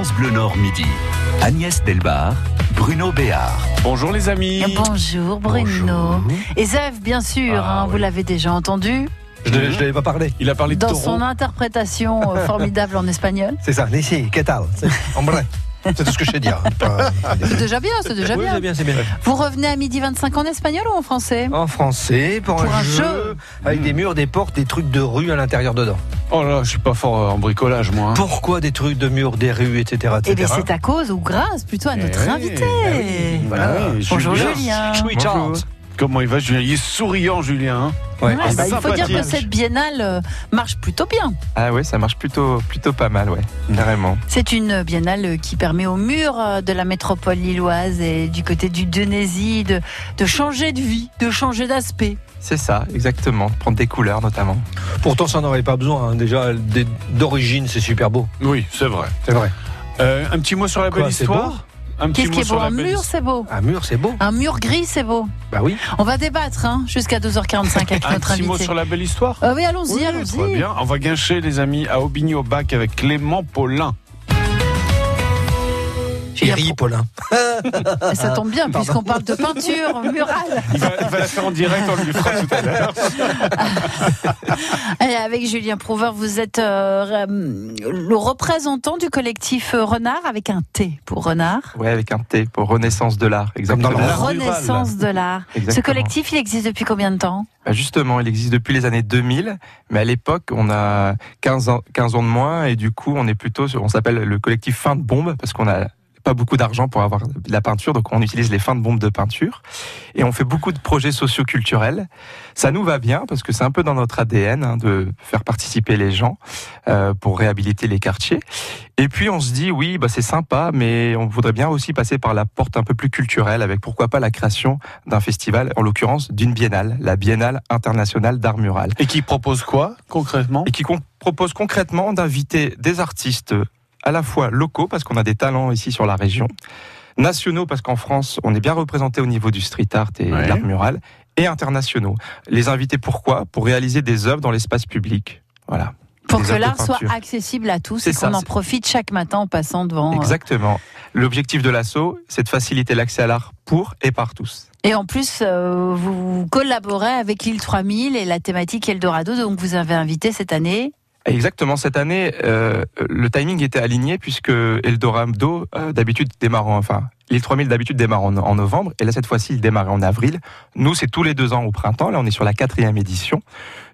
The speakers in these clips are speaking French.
France Bleu Nord Midi. Agnès Delbar, Bruno Béard. Bonjour les amis. Bonjour Bruno. Et Zev, bien sûr, Ah, hein, vous l'avez déjà entendu Je ne l'avais pas parlé. Il a parlé de dans taureau. son interprétation euh, formidable en espagnol. C'est ça, Nessie, qu'est-ce que En vrai. C'est tout ce que je sais dire. Pas- C'est déjà bien, c'est déjà Oui, bien. Vous revenez à midi 25 en espagnol ou en français? En français, pour, Pour un, un jeu, jeu. avec des murs, des portes, des trucs de rue à l'intérieur dedans. Oh là, je suis pas fort euh, en bricolage moi. hein. Pourquoi des trucs de murs, des rues, etc. Eh bien, etc. c'est à cause ou grâce plutôt à Eh notre oui, invité. bah oui, Voilà. bah Bonjour Julien. Bonjour. Comment il va Julien? Il est souriant Julien. hein? Ouais. Ouais, bah, il faut dire que cette biennale euh, marche plutôt bien. Ah ouais, ça marche plutôt, plutôt pas mal, ouais, carrément. C'est une biennale qui permet aux murs euh, de la métropole lilloise et du côté du Denésy de, de changer de vie, de changer d'aspect. C'est ça, exactement. Prendre des couleurs notamment. Pourtant, ça n'en aurait pas besoin. hein. Déjà, d'origine, c'est super beau. Oui, c'est vrai. C'est vrai. Euh, un petit mot sur la Quoi, belle histoire? Un petit Qu'est-ce qui est beau Un mur, c'est beau. Un mur, c'est beau. Un mur gris, c'est beau. Bah oui. On va débattre hein, jusqu'à 12h45 avec Un notre petit mot invité. sur la belle histoire Euh, oui, allons-y, Oui, allons-y. Très bien. On va guincher les amis à Aubigny-au-Bac avec Clément Paulin. Thierry Paulin. Ça tombe bien, puisqu'on parle de peinture murale. Il va, il va la faire en direct, on lui fera tout à l'heure. Avec Julien Prouver, vous êtes euh, le représentant du collectif Renard avec un T pour Renard. Ouais, avec un T pour Renaissance de l'art, exactement. dans Renaissance de l'art. Ce collectif, il existe depuis combien de temps? Bah, justement, il existe depuis les années 2000, mais à l'époque, on a 15 ans, 15 ans de moins, et du coup, on est plutôt, sur- on s'appelle le collectif fin de bombe, parce qu'on a pas beaucoup d'argent pour avoir de la peinture, donc on utilise les fins de bombe de peinture, et on fait beaucoup de projets socioculturels. Ça nous va bien, parce que c'est un peu dans notre ADN hein, de faire participer les gens euh, pour réhabiliter les quartiers. Et puis on se dit, oui, bah, c'est sympa, mais on voudrait bien aussi passer par la porte un peu plus culturelle, avec pourquoi pas la création d'un festival, en l'occurrence d'une biennale, la Biennale internationale d'art mural, Et qui propose quoi concrètement? Et qui propose concrètement d'inviter des artistes à la fois locaux, parce qu'on a des talents ici sur la région, nationaux, parce qu'en France, on est bien représenté au niveau du street art et Ouais. de l'art mural, et internationaux. Les inviter pourquoi? Pour réaliser des œuvres dans l'espace public. Voilà. Pour que l'art soit accessible à tous et qu'on en profite chaque matin en passant devant. euh, Exactement. L'objectif de l'assaut, c'est de faciliter l'accès à l'art pour et par tous. Et en plus, euh, vous collaborez avec l'île 3000 et la thématique Eldorado, donc vous avez invité cette année. Exactement, cette année, euh, le timing était aligné puisque Eldorado, euh, d'habitude, démarre en, enfin, l'île 3000 d'habitude démarre en, en novembre, et là, cette fois-ci, il démarrait en avril. Nous, c'est tous les deux ans au printemps, là, on est sur la quatrième édition.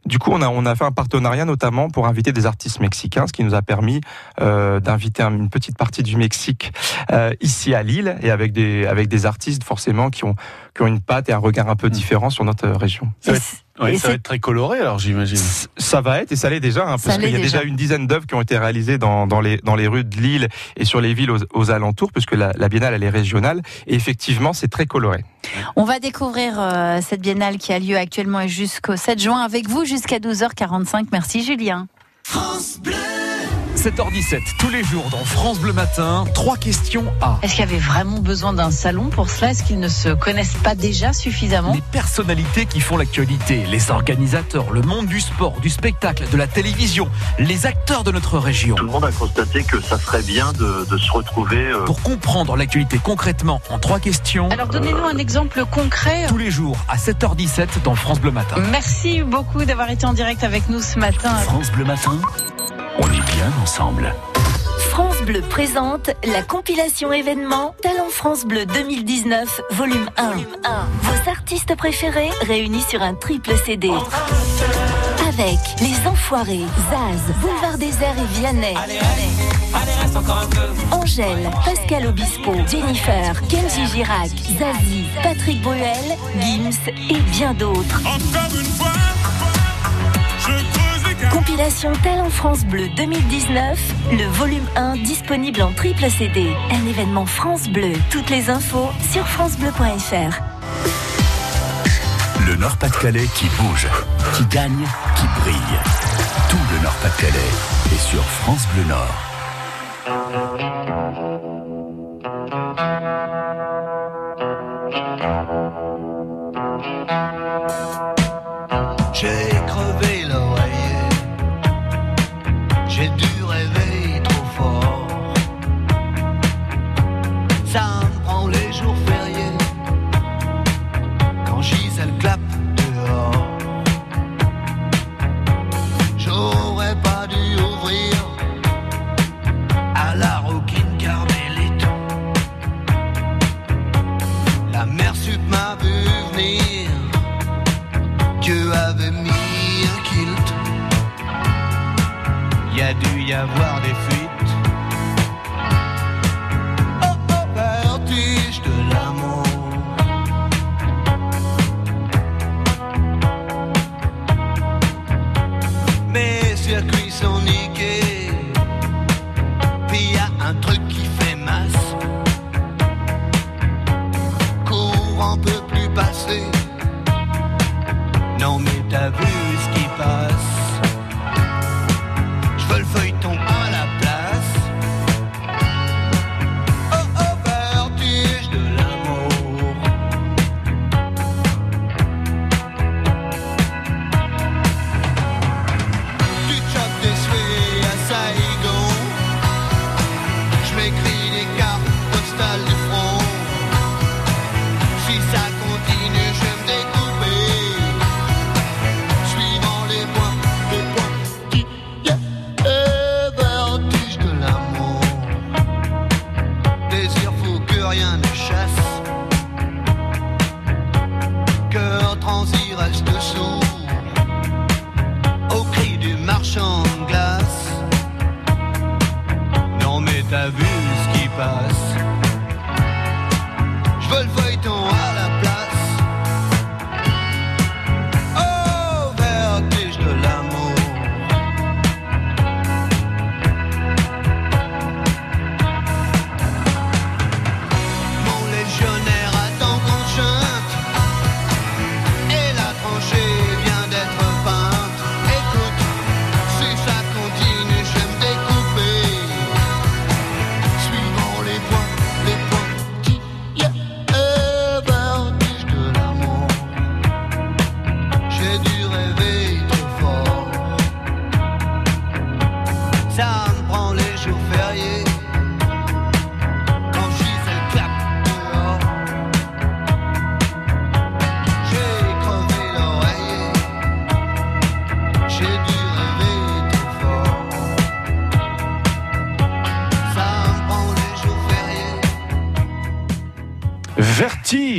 Du coup, on a, on a fait un partenariat notamment pour inviter des artistes mexicains, ce qui nous a permis euh, d'inviter un- une petite partie du Mexique euh, ici à Lille, et avec des, avec des artistes forcément qui ont, qui ont une patte et un regard un peu différent sur notre région. Ça va Et être- c- Ouais, ça va être très coloré alors j'imagine. Ça va être, et ça l'est déjà, hein, parce qu'il y a déjà une dizaine d'œuvres qui ont été réalisées dans, dans, les, dans les rues de Lille et sur les villes aux, aux alentours, puisque la, la biennale, elle est régionale, et effectivement, c'est très coloré. On va découvrir euh, cette biennale qui a lieu actuellement et jusqu'au 7 juin avec vous jusqu'à 12h45. Merci Julien. 7h17, tous les jours dans France Bleu Matin, trois questions à Est-ce qu'il y avait vraiment besoin d'un salon pour cela? Est-ce qu'ils ne se connaissent pas déjà suffisamment? Les personnalités qui font l'actualité, les organisateurs, le monde du sport, du spectacle, de la télévision, les acteurs de notre région. Tout le monde a constaté que ça serait bien de, de se retrouver euh, Pour comprendre l'actualité concrètement en trois questions, Alors donnez-nous un exemple concret. tous les jours à 7h17 dans France Bleu Matin. Merci beaucoup d'avoir été en direct avec nous ce matin. France Bleu Matin, on est bien ensemble. France Bleu présente la compilation événement Talent France Bleu 2019, volume 1. Vos artistes préférés réunis sur un triple CD. Avec Les Enfoirés, Zaz, Boulevard Désert et Vianney. Angèle, Pascal Obispo, Jennifer, Kenji Girac, Zazie, Patrick Bruel, Gims et bien d'autres. Compilation Talent France Bleu 2019, le volume 1 disponible en triple CD. Un événement France Bleu. Toutes les infos sur francebleu.fr. Le Nord-Pas-de-Calais qui bouge, qui gagne, qui brille. Tout le Nord-Pas-de-Calais est sur France Bleu Nord. Ça me prend les jours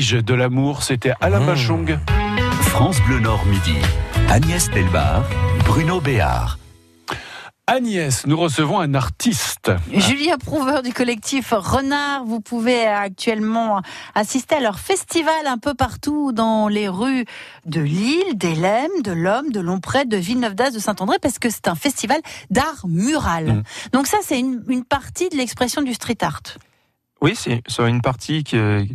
Vertige de l'amour, c'était Alain Bachung. France Bleu Nord Midi. Agnès Delbar, Bruno Béard. Agnès, nous recevons un artiste. Julie Approuveur du collectif Renard, vous pouvez actuellement assister à leur festival un peu partout dans les rues de Lille, d'Hélène, de l'Homme, de Lompré, de Villeneuve d'Ascq, de Saint-André, parce que c'est un festival d'art mural. Mm. Donc ça, c'est une, une partie de l'expression du street art. Oui, c'est une partie qui, euh,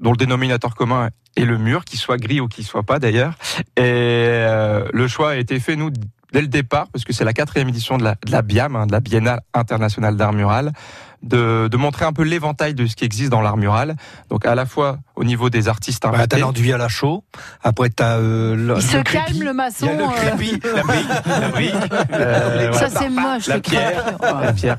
dont le dénominateur commun est le mur, qu'il soit gris ou qu'il soit pas d'ailleurs. Et euh, le choix a été fait, nous, dès le départ, parce que c'est la quatrième édition de la, de la BIAM, hein, de la Biennale internationale d'art mural, de, de montrer un peu l'éventail de ce qui existe dans l'art mural. Donc à la fois au niveau des artistes Bah, invités. t'as l'enduit à la chaux. Après, t'as euh, le, Il se le calme crépi. le maçon. Il y a le euh, crépi. la brique, la brique, euh, ça voilà. c'est moche. la le pierre, la pierre.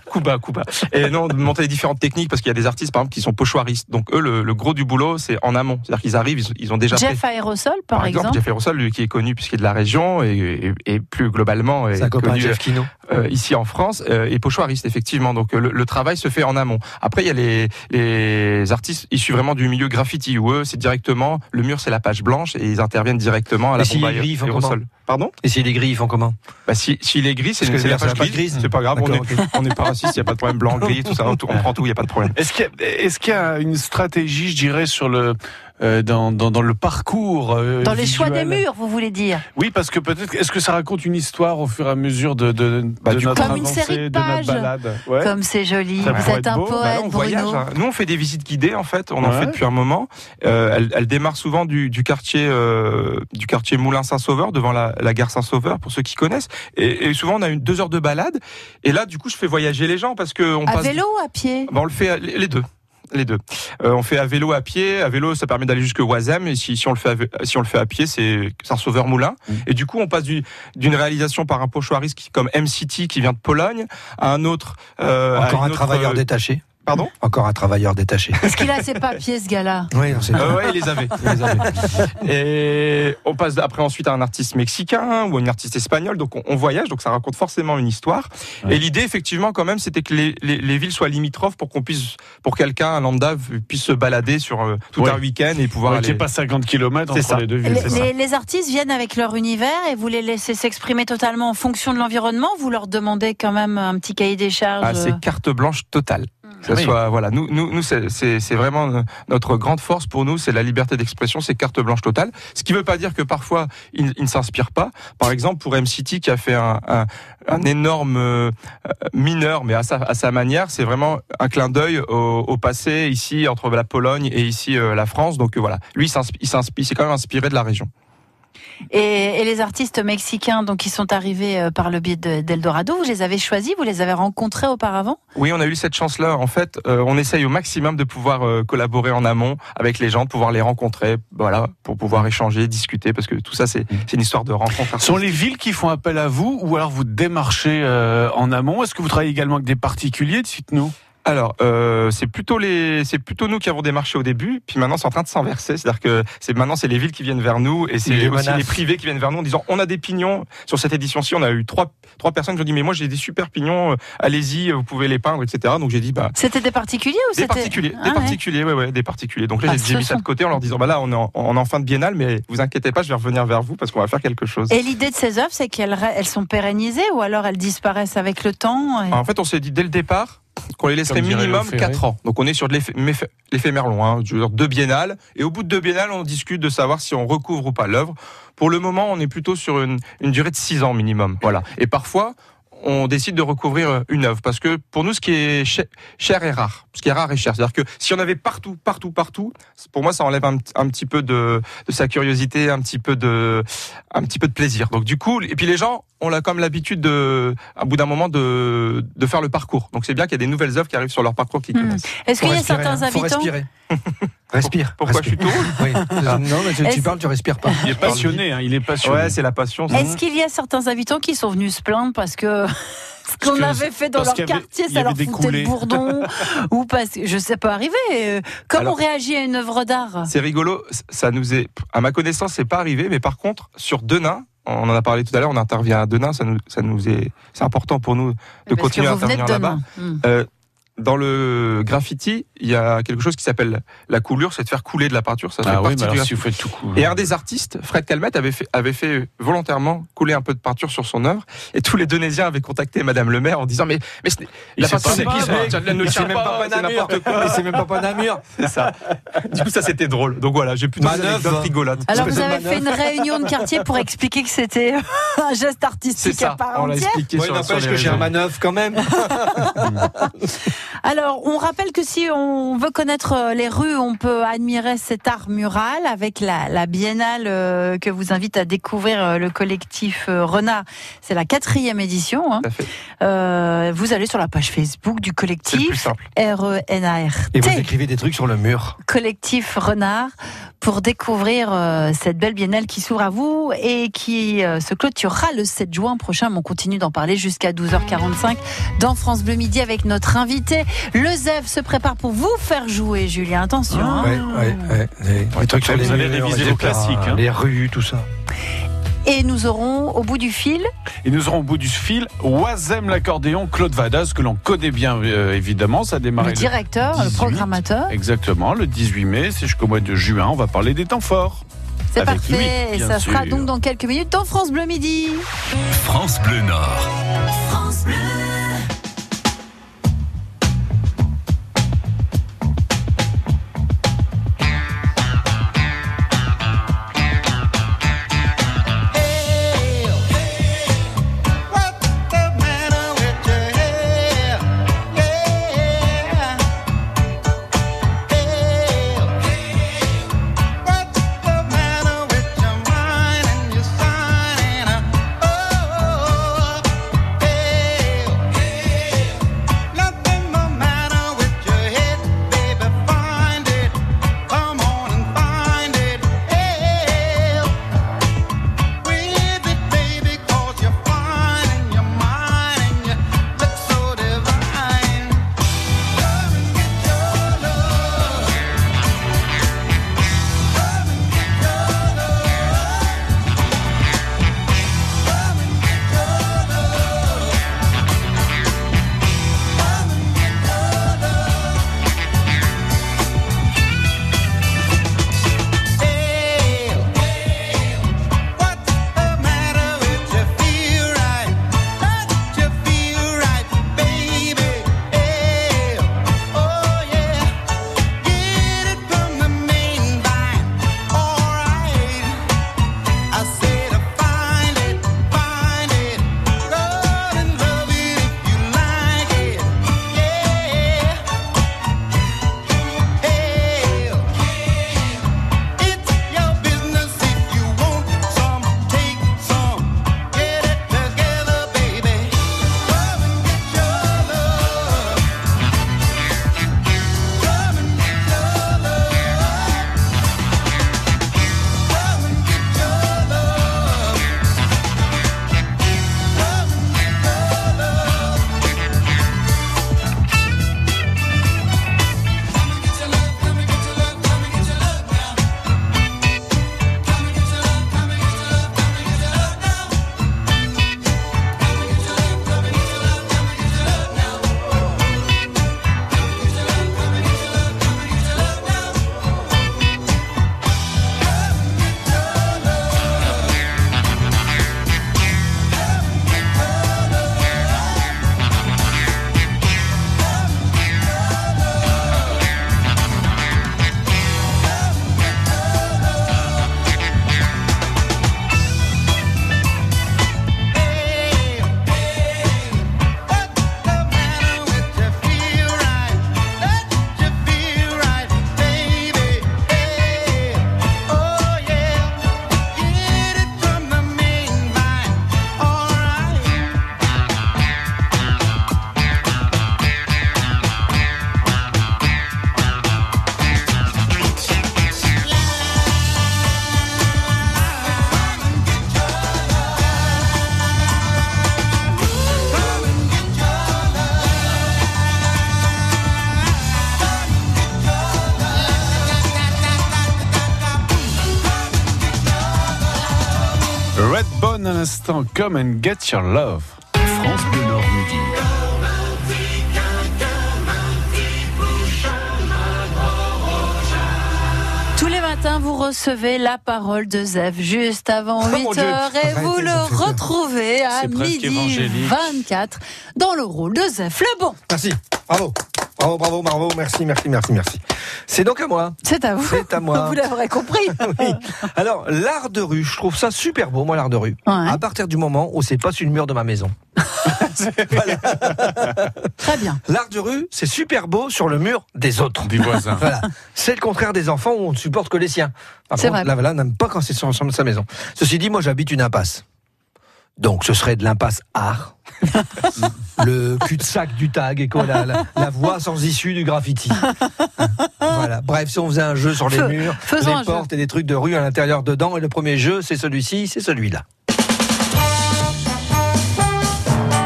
Et non, de montrer les différentes techniques parce qu'il y a des artistes par exemple qui sont pochoiristes. Donc eux, le, le gros du boulot, c'est en amont. C'est-à-dire qu'ils arrivent, ils, ils ont déjà fait. Jeff Aérosol, par, exemple. Jeff Aerosol, lui qui est connu puisqu'il est de la région et, et, et plus globalement est connu Jeff Kino. euh, ici en France euh, et pochoiriste effectivement. Donc le, le travail se fait en amont. Après il y a les, les artistes issus vraiment du milieu graffiti où eux c'est directement le mur c'est la page blanche et ils interviennent directement à la Et s'il bombe est gris, ils font aérosol. Pardon? Et si les grilles, ils font comment? Bah, si, s'il est gris, c'est Parce que c'est la la page grise. grise. C'est pas grave, on est, n'est pas raciste, il n'y a pas de problème. Blanc, gris, tout ça, on prend tout, il n'y a pas de problème. Est-ce qu'il y, qu'il y a une stratégie, je dirais, sur le dans, dans, dans le parcours euh, Dans les choix des murs, vous voulez dire? Oui, parce que peut-être est-ce que ça raconte une histoire au fur et à mesure de, de, Bah, de notre Comme une série de de notre pages. balade Ouais. Comme c'est joli. Ça Vous êtes un beau. poète, Bah là, on voyage. Bruno. hein. Nous, on fait des visites guidées, en fait. On en fait depuis un moment. Euh, elle, elle démarre souvent du, du quartier, euh, du quartier Moulin Saint-Sauveur, devant la, la gare Saint-Sauveur, pour ceux qui connaissent. Et, et souvent, on a une deux heures de balade. Et là, du coup, je fais voyager les gens parce que on À passe. vélo ou à pied? Bah, on le fait les deux. Les deux. Euh, on fait à vélo, à pied. À vélo, ça permet d'aller jusque Oisem. Et si, si on le fait, à, si on le fait à pied, c'est Saint-Sauveur Moulin. Mm. Et du coup, on passe du- d'une réalisation par un pochoiriste qui, comme M-City, qui vient de Pologne, à un autre. euh, Encore un autre, travailleur euh, détaché. Pardon Encore un travailleur détaché. Est-ce qu'il a ses papiers, ce gars-là Oui, non, Euh, ouais, il les avait. il les avait. Et on passe après ensuite à un artiste mexicain ou une artiste espagnole. Donc on, on voyage, donc ça raconte forcément une histoire. Ouais. Et l'idée, effectivement, quand même, c'était que les, les, les villes soient limitrophes pour qu'on puisse, pour quelqu'un, un lambda, puisse se balader sur euh, tout Ouais. un week-end et pouvoir Ouais, qu'il n'y aller. ait pas 50 km C'est entre ça. les deux villes. les, c'est ça. les- les artistes viennent avec leur univers et vous les laissez s'exprimer totalement en fonction de l'environnement. Vous leur demandez quand même un petit cahier des charges. Ah, c'est carte blanche totale. Que ça Oui. soit, voilà, nous, nous, nous c'est- c'est c'est vraiment notre grande force pour nous, c'est la liberté d'expression, c'est carte blanche totale. Ce qui ne veut pas dire que parfois ils, ils ne s'inspirent pas. Par exemple, pour MCT qui a fait un, un, un énorme euh, mineur, mais à sa, à sa manière, c'est vraiment un clin d'œil au, au passé ici entre la Pologne et ici euh, la France. Donc euh, voilà, lui, il s'inspire, il s'inspire- c'est quand même inspiré de la région. Et, et les artistes mexicains donc qui sont arrivés euh, par le biais de- d'Eldorado, vous les avez choisis, vous les avez rencontrés auparavant? Oui, on a eu cette chance-là. En fait, euh, on essaye au maximum de pouvoir euh, collaborer en amont avec les gens, de pouvoir les rencontrer, voilà, pour pouvoir échanger, discuter, parce que tout ça, c'est c'est une histoire de rencontre. Ce sont les villes qui font appel à vous ou alors vous démarchez euh, en amont? Est-ce que vous travaillez également avec des particuliers? Dites-nous. Alors, euh, c'est plutôt les, c'est plutôt nous qui avons démarché au début, puis maintenant c'est en train de s'inverser. C'est-à-dire que c'est maintenant c'est les villes qui viennent vers nous et Les c'est aussi manafs. les privés qui viennent vers nous en disant on a des pignons sur cette édition-ci. On a eu trois trois personnes qui ont dit mais moi j'ai des super pignons, euh, allez-y, vous pouvez les peindre, etc. Donc j'ai dit bah C'était des particuliers ou Des c'était particuliers, Ah des ouais. particuliers, ouais, ouais, des particuliers. Donc là, Ah, j'ai- j'ai ce mis ça de côté en leur disant, bah là, on est en, on est en fin de biennale, mais vous inquiétez pas, je vais revenir vers vous parce qu'on va faire quelque chose. Et l'idée de ces œuvres, c'est qu'elles elles sont pérennisées ou alors elles disparaissent avec le temps et- En fait, on s'est dit dès le départ qu'on les laisserait minimum Léo Ferré. 4 ans. Donc on est sur de l'éphémère long, hein, deux biennales. Et au bout de deux biennales, on discute de savoir si on recouvre ou pas l'œuvre. Pour le moment, on est plutôt sur une, une durée de 6 ans minimum. Voilà. Et parfois, on décide de recouvrir euh, une œuvre parce que pour nous, ce qui est cher, cher est rare. Ce qui est rare est cher. C'est-à-dire que si on avait partout, partout, partout, pour moi, ça enlève un, un petit peu de, de sa curiosité, un petit peu de, un petit peu de plaisir. Donc du coup, et puis les gens ont là comme l'habitude de, à bout d'un moment, de, de faire le parcours. Donc c'est bien qu'il y a des nouvelles œuvres qui arrivent sur leur parcours qui connaissent. Est-ce qu'il y a respirer, certains hein. Faut habitants respirer. Respire. Pourquoi je suis respire. tout Oui. Non, mais tu, parles, tu respires pas. Il est passionné, hein, il est passionné. Ouais, c'est la passion. Est-ce qu'il y a certains habitants qui sont venus se plaindre parce que ce qu'on avait fait dans leur avait- quartier, ça leur foutait coulées. le bourdon ou parce que je sais pas arriver. Comment Alors- on réagit à une œuvre d'art C'est rigolo, ça nous est, à ma connaissance, c'est pas arrivé, mais par contre, sur Denain, on en a parlé tout à l'heure, on intervient à Denain, ça nous, ça nous est, c'est important pour nous de Parce que continuer à intervenir là-bas. Euh, dans le graffiti, il y a quelque chose qui s'appelle la coulure, c'est de faire couler de la peinture, ça fait Ah oui, partie mais du si vous faites tout cool. Et un des artistes, Fred Calmette, avait fait, avait fait volontairement couler un peu de peinture sur son œuvre. Et tous les Donésiens avaient contacté Madame le maire en disant Mais, mais ce n'est- Il la peinture pas, c'est qui bah, ce mec bah, Ne Il tient sait même pas c'est n'importe quoi. Sait même pas Namur. C'est ça. Du coup, ça c'était drôle. Donc voilà, j'ai Manœuvre. anecdotes rigolotes. Alors vous avez fait une réunion de quartier pour expliquer que c'était un geste C'est artistique à part On l'a entière. expliqué sur, que j'ai un manœuvre quand même. Alors, on rappelle que si on veut connaître euh, les rues, on peut admirer cet art mural avec la, la biennale euh, que vous invite à découvrir euh, le collectif Renard. C'est la quatrième édition. hein. Euh, vous allez sur la page Facebook du collectif simple. Et vous R-E-N-A-R-T, écrivez des trucs sur le mur. collectif Renard, pour découvrir cette belle biennale qui s'ouvre à vous et qui se clôturera le 7 juin prochain. Mais on continue d'en parler jusqu'à 12h45 dans France Bleu Midi avec notre invité. Le ZEF se prépare pour vous faire jouer, Julien. Attention. hein. Ouais, ouais, ouais. Les, les trucs sur vous les allez murs, réviser etc., vos classiques, hein. Les rues, tout ça. Et nous aurons au bout du fil Et nous aurons au bout du fil Oisem l'accordéon, Claude Vadas, que l'on connaît bien euh, évidemment. Ça a démarré le directeur, le 18. programmateur. Exactement, le 18 mai, c'est jusqu'au mois de juin. On va parler des temps forts. C'est parfait. lui, et bien ça sera donc dans quelques minutes dans France Bleu Midi. France Bleu Nord. What's Come and Get Your Love. France Bleu Nord midi. Tous les matins, vous recevez la parole de Zef juste avant Oh, 8 mon Dieu. heures et Arrêtez, vous le retrouvez à midi évangélique. 24 dans le rôle de Zef le bon. Merci. Bravo. Bravo, bravo, bravo. Merci, merci, merci, merci. C'est donc à moi. C'est à vous. C'est à moi. Vous l'aurez compris. Oui. Alors, l'art de rue, je trouve ça super beau, moi, l'art de rue. Ouais. À partir du moment où c'est pas sur le mur de ma maison. Très bien. L'art de rue, c'est super beau sur le mur des autres. Des voisins. Voilà. C'est le contraire des enfants où on ne supporte que les siens. Par contre, vrai. là, voilà, n'aime pas quand c'est sur, sur sa maison. Ceci dit, moi, j'habite une impasse. Donc, ce serait de l'impasse art. le cul-de-sac du tag et quoi, la, la, la voie sans issue du graffiti. voilà. Bref, si on faisait un jeu sur les murs, faisons les portes et des trucs de rue à l'intérieur dedans, et le premier jeu, c'est celui-ci, c'est celui-là.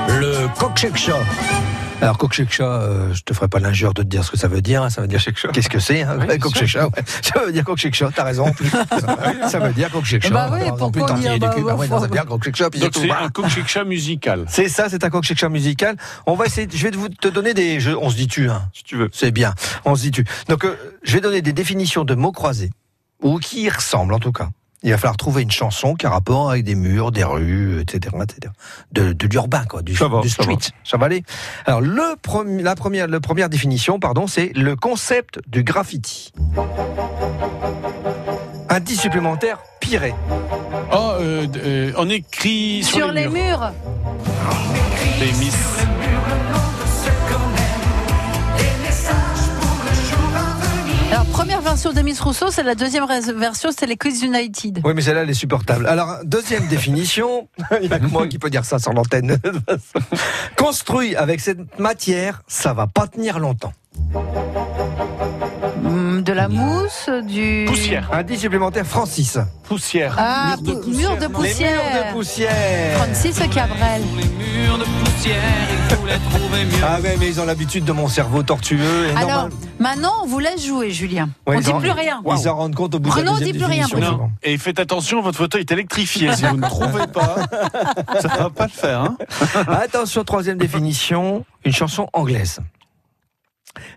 Le cockshake Alors, cockshake euh, je te ferai pas l'injure de te dire ce que ça veut dire. hein, Ça veut dire qu'est-ce que c'est hein, cockshake ouais. Ça veut dire cockshake t'as raison. ça veut dire cockshake Bah oui, plus, pourquoi dire, bah, bah bah, ouais, non, ça veut dire puis c'est Donc c'est Bah. un cookchicha musical. C'est ça, c'est un cockshake musical. On va essayer. Je vais te donner des jeux. On se dit tu, hein. Si tu veux. C'est bien. On se dit tu. Donc, euh, je vais donner des définitions de mots croisés ou qui y ressemblent en tout cas. Il va falloir trouver une chanson qui a rapport avec des murs, des rues, etc., etc. De, de l'urbain, quoi, du, Ça va, du ça street. Ça va aller. Alors, le premier, la première, la première définition, pardon, c'est le concept du graffiti. Indice supplémentaire, piré. Oh, euh, euh, on écrit sur, Sur les murs. Alors, première version de Miss Rousseau, c'est la deuxième version, c'est les Quiz United. Oui, mais celle-là, elle est supportable. Alors, deuxième définition, il n'y a que moi qui peux dire ça sur l'antenne. Construit avec cette matière, ça va pas tenir longtemps. De la mousse, du. Poussière. Indice supplémentaire, Francis. Poussière. Ah, Mur de pou- mur de non. Les poussière. murs de poussière. Francis Cabrel. Ah ouais, mais ils ont l'habitude de mon cerveau tortueux. Et Alors, normal- maintenant, on vous laisse jouer, Julien. Ouais, on ils dit en- plus rien. Ils s'en rendent compte au bout de Renaud la deuxième dit plus rien, souvent. Et faites attention, votre fauteuil est électrifié. Si vous ne trouvez pas, ça va pas le faire. Hein Attention, troisième définition, une chanson anglaise.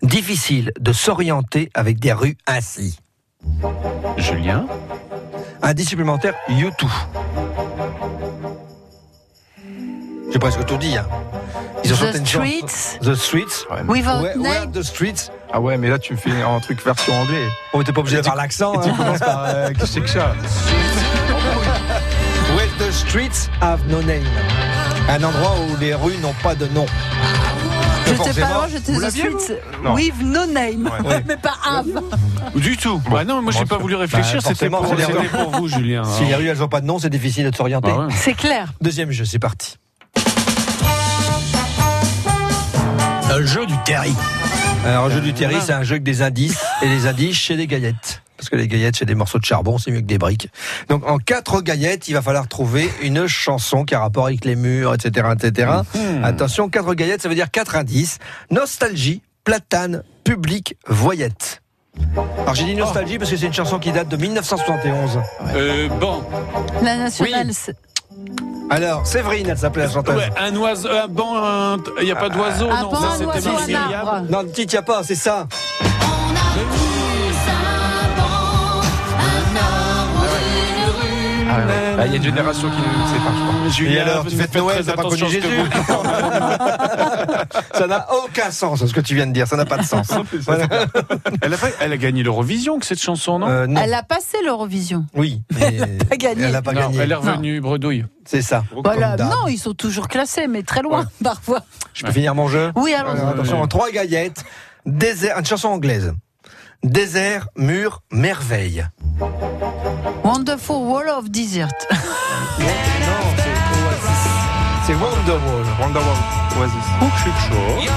Difficile de s'orienter avec des rues ainsi. Julien. Indice supplémentaire, U2. J'ai presque tout dit. Hein. Ils ont The Streets, The Streets. Ouais, mais- Without Name. The Streets. Ah ouais, mais là tu me fais un truc version anglais. On était pas obligé d'avoir l'accent. Tu Hein. commences par euh, que c'est que ça. Where the streets have no name. Un endroit où les rues n'ont pas de nom. J'étais pas loin, j'étais The. Non. With no name. Ouais. Mais pas Have. Du tout. Bah non, moi j'ai pas voulu réfléchir. Bah, C'était pour, pour vous, Julien. Si les rues elles ont pas de nom, c'est difficile de s'orienter. Ah ouais. C'est clair. Deuxième jeu, c'est parti. Un jeu du Terry. Alors, un jeu du Terry, c'est un jeu avec des indices. Et les indices, chez des gaillettes. Parce que les gaillettes, c'est des morceaux de charbon, c'est mieux que des briques. Donc, en quatre gaillettes, il va falloir trouver une chanson qui a rapport avec les murs, etc., etc. Attention, quatre gaillettes, ça veut dire quatre indices. Nostalgie, platane, public, voyette. Alors, j'ai dit nostalgie parce que c'est une chanson qui date de 1971. Euh, bon, La nationale. Oui. Alors, Séverine, elle s'appelait la chanteuse. ouais, un oiseau, un banc, il n'y a pas d'oiseau. Un non, banc, ça, un c'était oiseau, un arbre. Non, le titre, y a pas, c'est ça. Ah ouais. Ah, Il y a une génération qui nous sépare, je crois. Julien, Et alors, tu faites Noël, t'as pas connu Jésus Ça n'a aucun sens, ce que tu viens de dire, ça n'a pas de sens. Voilà. Elle a, elle a gagné l'Eurovision, cette chanson, non Euh, non. Elle a passé l'Eurovision. Oui, mais pas gagné. elle n'a pas Non, gagné. Elle est revenue bredouille. C'est ça. Voilà. Non, ils sont toujours classés, mais très loin, parfois. Je peux finir mon jeu Oui, allons-y. Alors, Attention, en trois gaillettes. Désert, une chanson anglaise. Désert, mur, merveille. Wonderful Wall of Desert. Non, c'est Oasis. C'est Wonderwall. Wonderwall, Oasis. Oh, je suis chaud.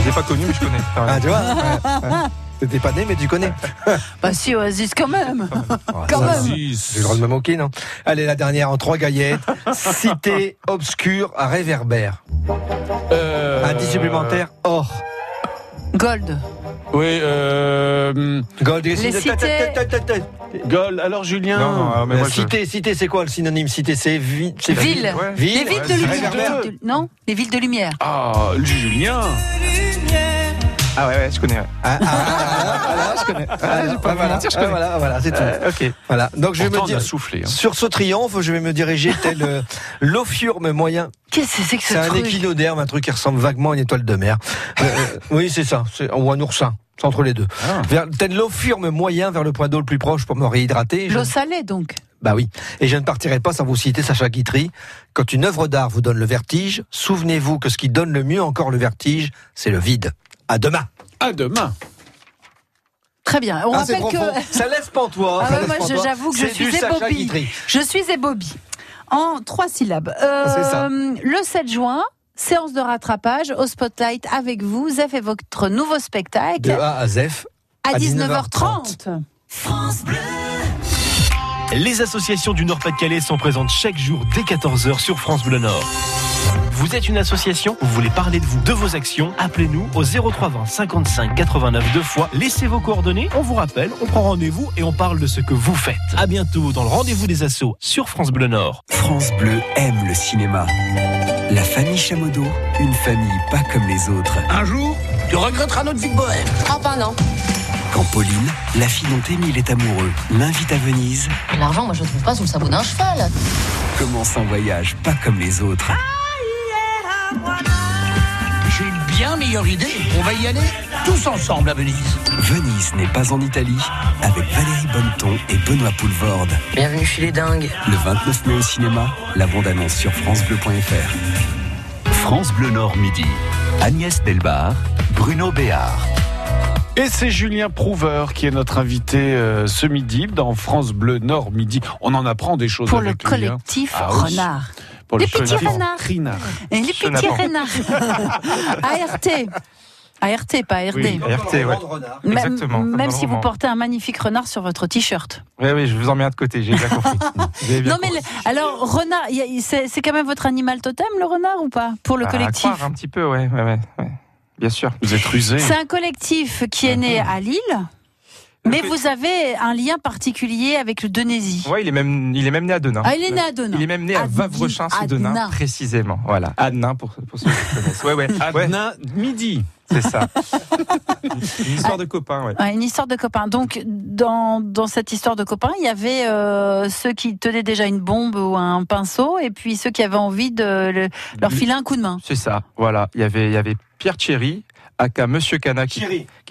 Je l'ai pas connu, mais je connais. Ah, tu vois ouais, ouais. T'étais pas né, mais tu connais. bah si, Oasis quand même. Quand même. J'ai le droit de me moquer, non? Allez, la dernière en trois gaillettes. Cité obscure à réverbère. Euh, Indice supplémentaire, or. Gold. Oui, euh, Gold, Les cités- Gaulle. Alors Julien. Non, non, alors, mais La moi, je- cité, cité, c'est quoi le synonyme Cité, c'est vi- c'est Ville. Ouais. Ville. Les villes de lumière. réverbère. Les villes de- Non Les villes de lumière. Ah, Julien. Ah ouais, ouais, je connais. ouais. Ah, ah, ah, Ah, je connais. Ah, ah, je vais pas ah, vous voilà, mentir, je ah, connais. voilà, voilà, c'est tout. Euh, ok. Voilà. Donc je vais Pourtant, me dire. soufflé. hein. Sur ce triomphe, je vais me diriger tel euh, l'ophiurme moyen. Qu'est-ce que c'est que ce C'est un truc échinoderme, un truc qui ressemble vaguement à une étoile de mer. Euh, euh, oui, c'est ça. C'est- Ou un oursin. C'est entre les deux. Ah. Vers, tel l'ophiurme moyen vers le point d'eau le plus proche pour me réhydrater. Je- L'eau salée, donc. Bah oui. Et je ne partirai pas sans vous citer Sacha Guitry. Quand une œuvre d'art vous donne le vertige, souvenez-vous que ce qui donne le mieux encore le vertige, c'est le vide. À demain. À demain. Très bien. On Ah, rappelle que Ça laisse pantois. Ah ouais, moi, j'avoue que je suis ébobie. Je suis ébobie. En trois syllabes. Euh, C'est ça. Le 7 juin, séance de rattrapage au Spotlight avec vous. Zef et votre nouveau spectacle De A à Zef. à à 19h30. Les associations du Nord-Pas-de-Calais sont présentes chaque jour dès 14h sur France Bleu Nord. Vous êtes une association, vous voulez parler de vous, de vos actions, appelez-nous au 0320 55 89 deux fois, laissez vos coordonnées, on vous rappelle, on prend rendez-vous et on parle de ce que vous faites. À bientôt dans le rendez-vous des assos sur France Bleu Nord. France Bleu aime le cinéma. La famille Chamodo, une famille pas comme les autres. Un jour, tu regretteras notre vie de bohème. Ah bah non. Quand Pauline, la fille dont Émile est amoureux, l'invite à Venise, L'argent, moi je le trouve pas sous le sabot d'un cheval. commence un voyage pas comme les autres. J'ai une bien meilleure idée. On va y aller tous ensemble à Venise. Venise n'est pas en Italie, avec Valérie Bonneton et Benoît Poulvorde. Bienvenue chez les dingues. Le 29 mai au cinéma, la bande-annonce sur francebleu.fr. France Bleu Nord midi. Agnès Delbar, Bruno Béard. Et c'est Julien Prouveur qui est notre invité euh, ce midi dans France Bleu Nord midi. On en apprend des choses Pour le lui, hein. collectif Ah oui. Pour Les le petits renards. Et les petits renards. ART. ART, pas ARD. Oui, RT, ouais. Même, Exactement, même si vous portez un magnifique renard sur votre t-shirt. Oui, oui, je vous en mets un de côté, j'ai bien compris. Bien Non mais le- alors renard, c'est c'est quand même votre animal totem le renard ou pas pour le À collectif croire un petit peu, ouais, ouais, ouais, ouais. Bien sûr. Vous êtes rusé. C'est un collectif qui est né à Lille, mais Le- vous avez un lien particulier avec le Denésie. Ouais, il est même, il est même né à Denain. Ah, il est né à Denain. Il est même né à À Vavrechin Di- sous à Denain, précisément. Voilà, à Denain pour, pour ceux qui connaissent. Ouais, ouais, ouais, Adnan midi. c'est ça. Une histoire de copain, ouais. Ouais, une histoire de copains. Donc, dans, dans cette histoire de copains, il y avait euh, ceux qui tenaient déjà une bombe ou un pinceau, et puis ceux qui avaient envie de le- leur filer un coup de main. C'est ça, voilà. Il y avait, il y avait Pierre Thierry, aka Monsieur Cana, qui,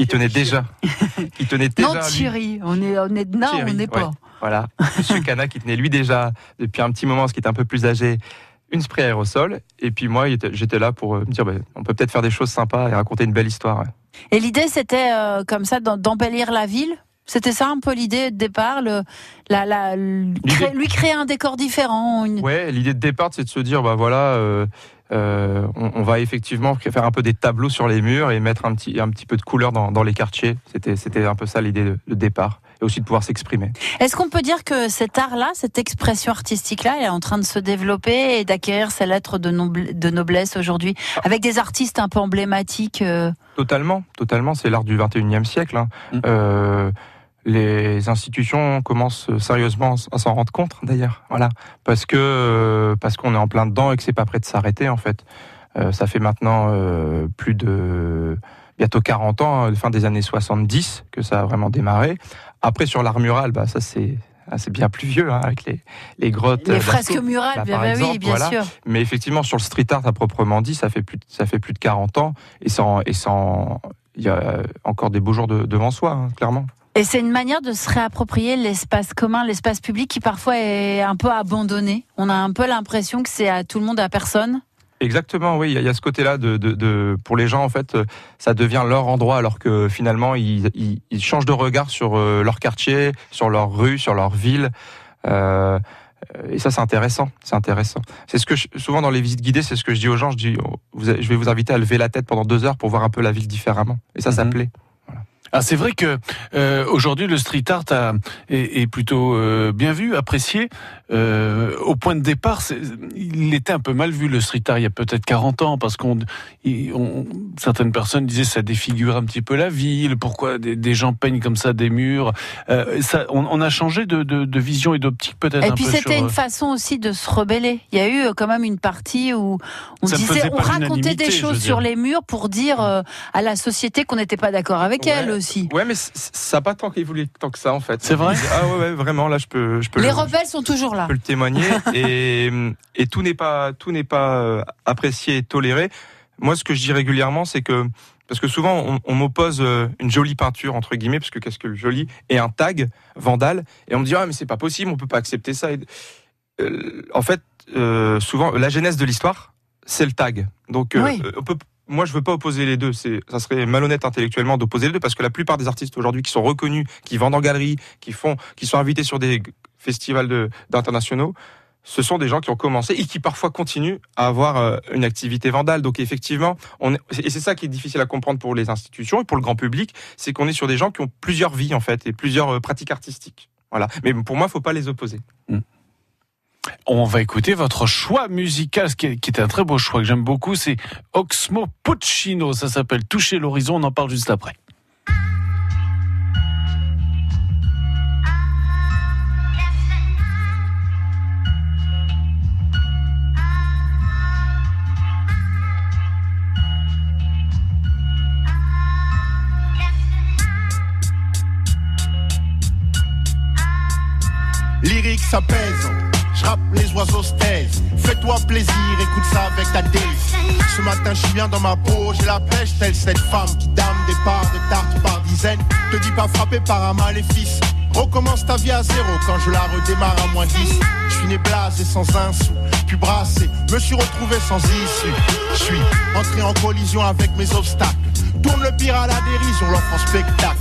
tenait déjà, qui tenait déjà. non, Thierry, on est, on est de nain, Thierry, on n'est pas. ouais. Voilà, Monsieur Cana qui tenait lui déjà depuis un petit moment, ce qui était un peu plus âgé, une spray aérosol. Et puis moi, j'étais là pour euh, me dire, bah, on peut peut-être faire des choses sympas et raconter une belle histoire. ouais. Et l'idée, c'était euh, comme ça d'em- d'embellir la ville? C'était ça un peu l'idée de départ, le, la, la, le- créer- lui créer un décor différent. une- Ouais, l'idée de départ, c'est de se dire, bah voilà, euh, euh, on, on va effectivement faire un peu des tableaux sur les murs et mettre un petit, un petit peu de couleur dans, dans les quartiers. C'était, c'était un peu ça l'idée de, de départ. Et aussi de pouvoir s'exprimer. Est-ce qu'on peut dire que cet art-là, cette expression artistique-là, elle est en train de se développer et d'acquérir ses lettres de, noble- de noblesse aujourd'hui, avec des artistes un peu emblématiques euh, Totalement, totalement. C'est l'art du 21e siècle. hein. Mm. Euh, les institutions commencent sérieusement à s'en rendre compte, d'ailleurs. Voilà, parce que euh, parce qu'on est en plein dedans et que c'est pas prêt de s'arrêter en fait. Euh, ça fait maintenant euh, plus de bientôt 40 ans, hein, fin des années 70, que ça a vraiment démarré. Après sur l'art mural, bah ça c'est ah, c'est bien plus vieux hein, avec les, les grottes. Les fresques murales, Bah, bien, par bah oui, exemple, bien voilà. sûr. Mais effectivement, sur le street art à proprement dit, ça fait plus, de- ça fait plus de 40 ans et sans, et sans, il y a encore des beaux jours de- devant soi, hein, clairement. Et c'est une manière de se réapproprier l'espace commun, l'espace public qui parfois est un peu abandonné. On a un peu l'impression que c'est à tout le monde, à personne. Exactement, oui, il y, a- ce côté-là de, de, de- pour les gens en fait, ça devient leur endroit alors que finalement ils, ils, ils changent de regard sur euh, leur quartier, sur leur rue, sur leur ville. Euh, et ça, c'est intéressant. C'est intéressant. C'est ce que je- souvent dans les visites guidées, c'est ce que je dis aux gens. Je dis, oh, je vais vous inviter à lever la tête pendant deux heures pour voir un peu la ville différemment. Et ça, ça Mhm. plaît. Ah, c'est vrai que euh, aujourd'hui le street art a, est, est plutôt euh, bien vu, apprécié. Euh, au point de départ, il était un peu mal vu le street art il y a peut-être 40 ans parce qu'on, on- certaines personnes disaient ça défigure un petit peu la ville. Pourquoi des, des gens peignent comme ça des murs Euh, ça, on, on a changé de, de, de vision et d'optique peut-être. Et puis c'était sur, une euh, façon aussi de se rebeller. Il y a eu euh, quand même une partie où on Ça disait, on racontait des choses sur les murs pour dire euh, à la société qu'on n'était pas d'accord avec Ouais. elle aussi. Ouais, mais ça n'a pas tant évolué tant que ça en fait. C'est vrai Ah ouais, ouais, vraiment. Là, je peux, je peux. Les le- rebelles sont toujours là. je peux le témoigner et, et tout n'est pas tout n'est pas euh, apprécié et toléré. Moi, ce que je dis régulièrement, c'est que parce que souvent on, on m'oppose euh, une jolie peinture entre guillemets, parce que qu'est-ce que le joli et un tag vandale, et on me dit ah mais c'est pas possible, on peut pas accepter ça. Et, euh, en fait, euh, souvent la genèse de l'histoire, c'est le tag. Donc euh, Oui. euh, on peut moi, je veux pas opposer les deux. C'est, ça serait malhonnête intellectuellement d'opposer les deux parce que la plupart des artistes aujourd'hui qui sont reconnus, qui vendent en galerie, qui font, qui sont invités sur des festivals de, d'internationaux, ce sont des gens qui ont commencé et qui parfois continuent à avoir euh, une activité vandale. Donc effectivement, et c'est ça qui est difficile à comprendre pour les institutions et pour le grand public, c'est qu'on est sur des gens qui ont plusieurs vies en fait et plusieurs euh, pratiques artistiques. Voilà. Mais pour moi, faut pas les opposer. On va écouter votre choix musical, ce qui est, un très beau choix que j'aime beaucoup. C'est Oxmo Puccino. Ça s'appelle Toucher l'horizon. On en parle juste après. Lyrique ça pèse, je rappe les oiseaux se taisent. Fais-toi plaisir, écoute ça avec ta délice. Ce matin je suis bien dans ma peau, j'ai la pêche telle cette femme qui dame des parts de tarte par dizaines. Te dis pas frappé par un maléfice. Recommence ta vie à zéro quand je la redémarre à moins 10. Je suis né blasé sans un sou, puis brassé, me suis retrouvé sans issue. Je suis entré en collision avec mes obstacles. Tourne le pire à la dérision, l'offre en spectacle.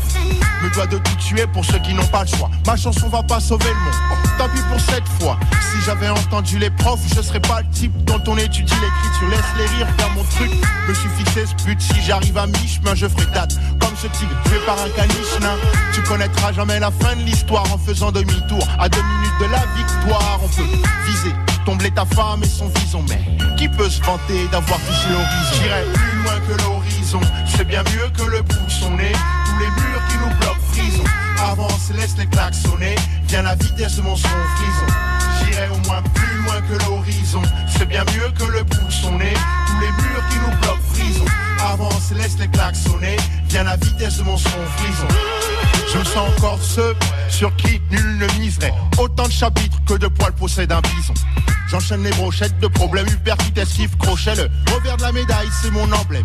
Me dois de tout tuer pour ceux qui n'ont pas le choix. Ma chanson va pas sauver le monde. Tant pis pour cette fois. Si j'avais entendu les profs, je serais pas le type dont on étudie l'écriture. Laisse les rires faire mon truc. Me suis fixé ce but. Si j'arrive à mi-chemin, je ferai date. Comme ce tigre tué par un caniche. Tu connaîtras jamais la fin de l'histoire en faisant demi-tour. À deux minutes de la victoire, on peut viser. Tomber ta femme et son vison. Mais qui peut se vanter d'avoir touché l'horizon? J'irai plus loin que l'horizon. C'est bien mieux que le bout de son nez. Tous les murs qui nous bloquent frison. Avance, laisse les claques sonner. Viens la vitesse de mon son frison. J'irai au moins plus loin que l'horizon. C'est bien mieux que le bout de son nez. Tous les murs qui nous bloquent frison. Avance, laisse les claques sonner. Viens la vitesse de mon son frison. Je sens encore ceux sur qui nul ne miserait. Autant de chapitres que de poils possède un bison. J'enchaîne les brochettes de problèmes, hypercute, esquive, crochet. Le revers de la médaille, c'est mon emblème.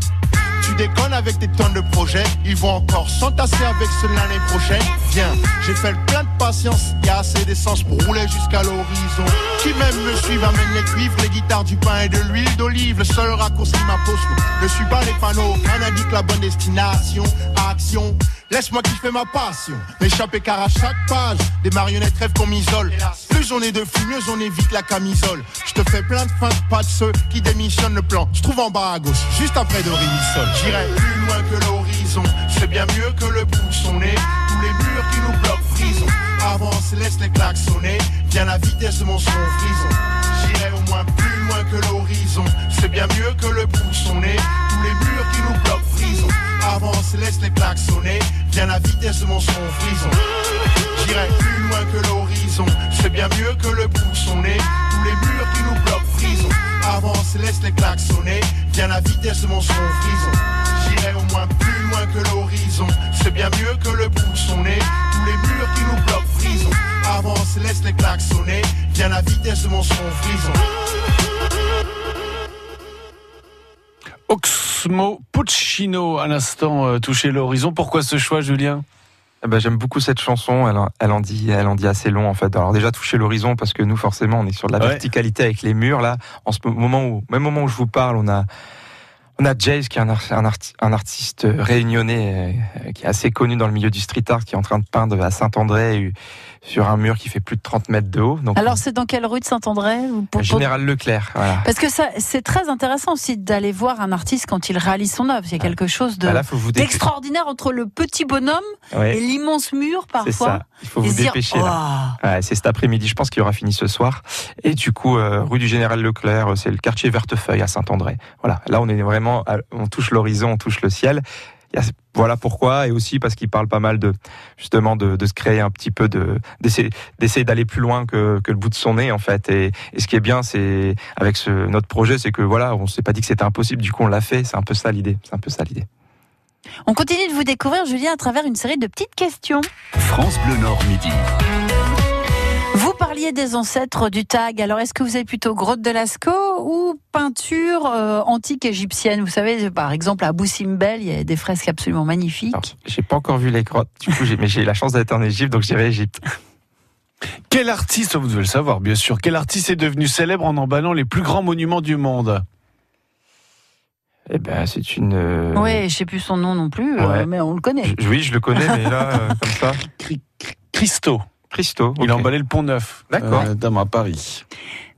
Tu déconnes avec tes tonnes de projets, ils vont encore s'entasser avec ceux l'année prochaine. Viens, j'ai fait le plein de patience, y assez d'essence pour rouler jusqu'à l'horizon. Qui même me suivent amène les cuivres, les guitares, du pain et de l'huile d'olive. Le seul raccourci m'impose ne suis pas les panneaux, rien indique la bonne destination. Action, laisse-moi kiffer ma passion. M'échapper car à chaque page, des marionnettes rêvent qu'on m'isole. Plus on est de flux, mieux on évite la camisole. Je te fais plein de fins, pas de ceux qui démissionnent le plan. Je trouve en bas à gauche, juste après de. J'irai plus loin que l'horizon, c'est bien mieux que le bout de son nez. Tous les murs qui nous bloquent frison. Avance, laisse les claques sonner. Viens la vitesse de mon son frison. J'irai au moins plus loin que l'horizon, c'est bien mieux que le bout de son nez. Tous les murs qui nous bloquent frison. Avance, laisse les claques sonner. Viens la vitesse mon son frison. J'irai plus loin que l'horizon, c'est bien mieux que le bout de son nez. Tous les murs qui nous bloquent frison. Avance, laisse les claques sonner. Viens la vitesse mon son frison. J'irai au moins plus loin que l'horizon, c'est bien mieux que le bout de son nez. Tous les murs qui nous bloquent frison. Avance, laisse les claques sonner. Viens la vitesse mon son frison. Oxmo Puccino, à l'instant, euh, toucher l'horizon. Pourquoi ce choix, Julien? Eh ben, j'aime beaucoup cette chanson. Elle, en- elle en dit, elle en dit assez long en fait. Alors déjà toucher l'horizon parce que nous forcément on est sur de la Ouais. verticalité avec les murs là. En ce moment où, même moment où je vous parle, on a, On a Jace qui est un, ar- un arti- un artiste réunionnais euh, qui est assez connu dans le milieu du street art, qui est en train de peindre à Saint-André euh, sur un mur qui fait plus de 30 mètres de haut. Donc, Alors c'est dans quelle rue de Saint-André pour- Général Leclerc, voilà. Parce que ça, c'est très intéressant aussi d'aller voir un artiste quand il réalise son œuvre. Il y a quelque chose de Bah d'extraordinaire entre le petit bonhomme Ouais. et l'immense mur C'est ça. parfois. Il faut vous dire, dépêcher. là. Oh. Ouais, c'est cet après-midi, je pense qu'il aura fini ce soir. Et du coup, euh, rue du Général Leclerc, c'est le quartier Vertefeuille à Saint-André. Voilà, là on est vraiment, on touche l'horizon, on touche le ciel. Voilà pourquoi, et aussi parce qu'il parle pas mal de justement de, de se créer un petit peu de d'essayer d'essayer d'aller plus loin que, que le bout de son nez en fait. Et, et ce qui est bien, c'est avec ce, notre projet, c'est que voilà, on s'est pas dit que c'était impossible, du coup on l'a fait. C'est un peu ça l'idée. C'est un peu ça l'idée. On continue de vous découvrir, Julien, à travers une série de petites questions. France Bleu Nord Midi. Vous parliez des ancêtres du tag. Alors, est-ce que vous êtes plutôt grotte de Lascaux ou peinture euh, antique égyptienne? Vous savez, par exemple, à Abou Simbel, il y a des fresques absolument magnifiques. J'ai pas encore vu les grottes, du coup, j'ai- mais j'ai la chance d'être en Égypte, donc j'irai Égypte. Quel artiste, vous devez le savoir bien sûr, quel artiste est devenu célèbre en emballant les plus grands monuments du monde? Eh ben, c'est une. euh, Oui, je sais plus son nom non plus, euh, mais on le connaît. je- oui, je le connais, mais là, euh, comme ça. Christo. Christo. Il a emballé le pont neuf. D'accord. euh, à Paris.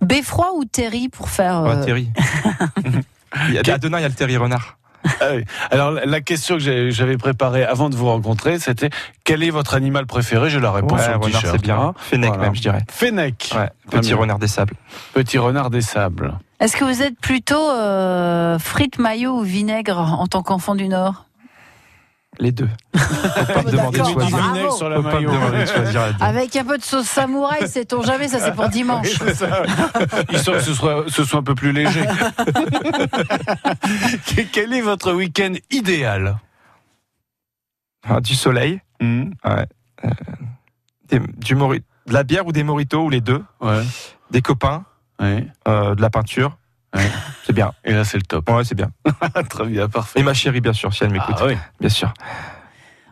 Beffroi ou Terry pour faire. Euh, Terry. il y a, à Denain, il y a le Terry Renard. Ah oui. Alors la- question que j'avais préparée avant de vous rencontrer, c'était quel est votre animal préféré? J'ai la réponse Ouais, renard, c'est bien. hein. Fennec, Voilà. même, je dirais. Fennec. Ouais, petit bien. renard des sables. Petit renard des sables. Est-ce que vous êtes plutôt euh, frites, maillot ou vinaigre en tant qu'enfant du Nord? Les deux. Faut pas me demander de D'accord, choisir. bravo. vinaigre sur la Faut pas me maillot. demander de choisir la deux. Avec un peu de sauce samouraï, sait-on jamais, ça c'est pour dimanche. Oui, ça. Histoire que ce soit, ce soit un peu plus léger. Quel est votre week-end idéal? Ah, Du soleil. Hmm, Ouais. Euh, des- du mori- de la bière ou des moritos, ou les deux? Ouais. Des copains. ouais. euh, de la peinture. Ouais. C'est bien. Et là, c'est le top. Ouais, c'est bien. Très bien, parfait. Et ma chérie, bien sûr, si elle m'écoute. Ah oui. Bien sûr.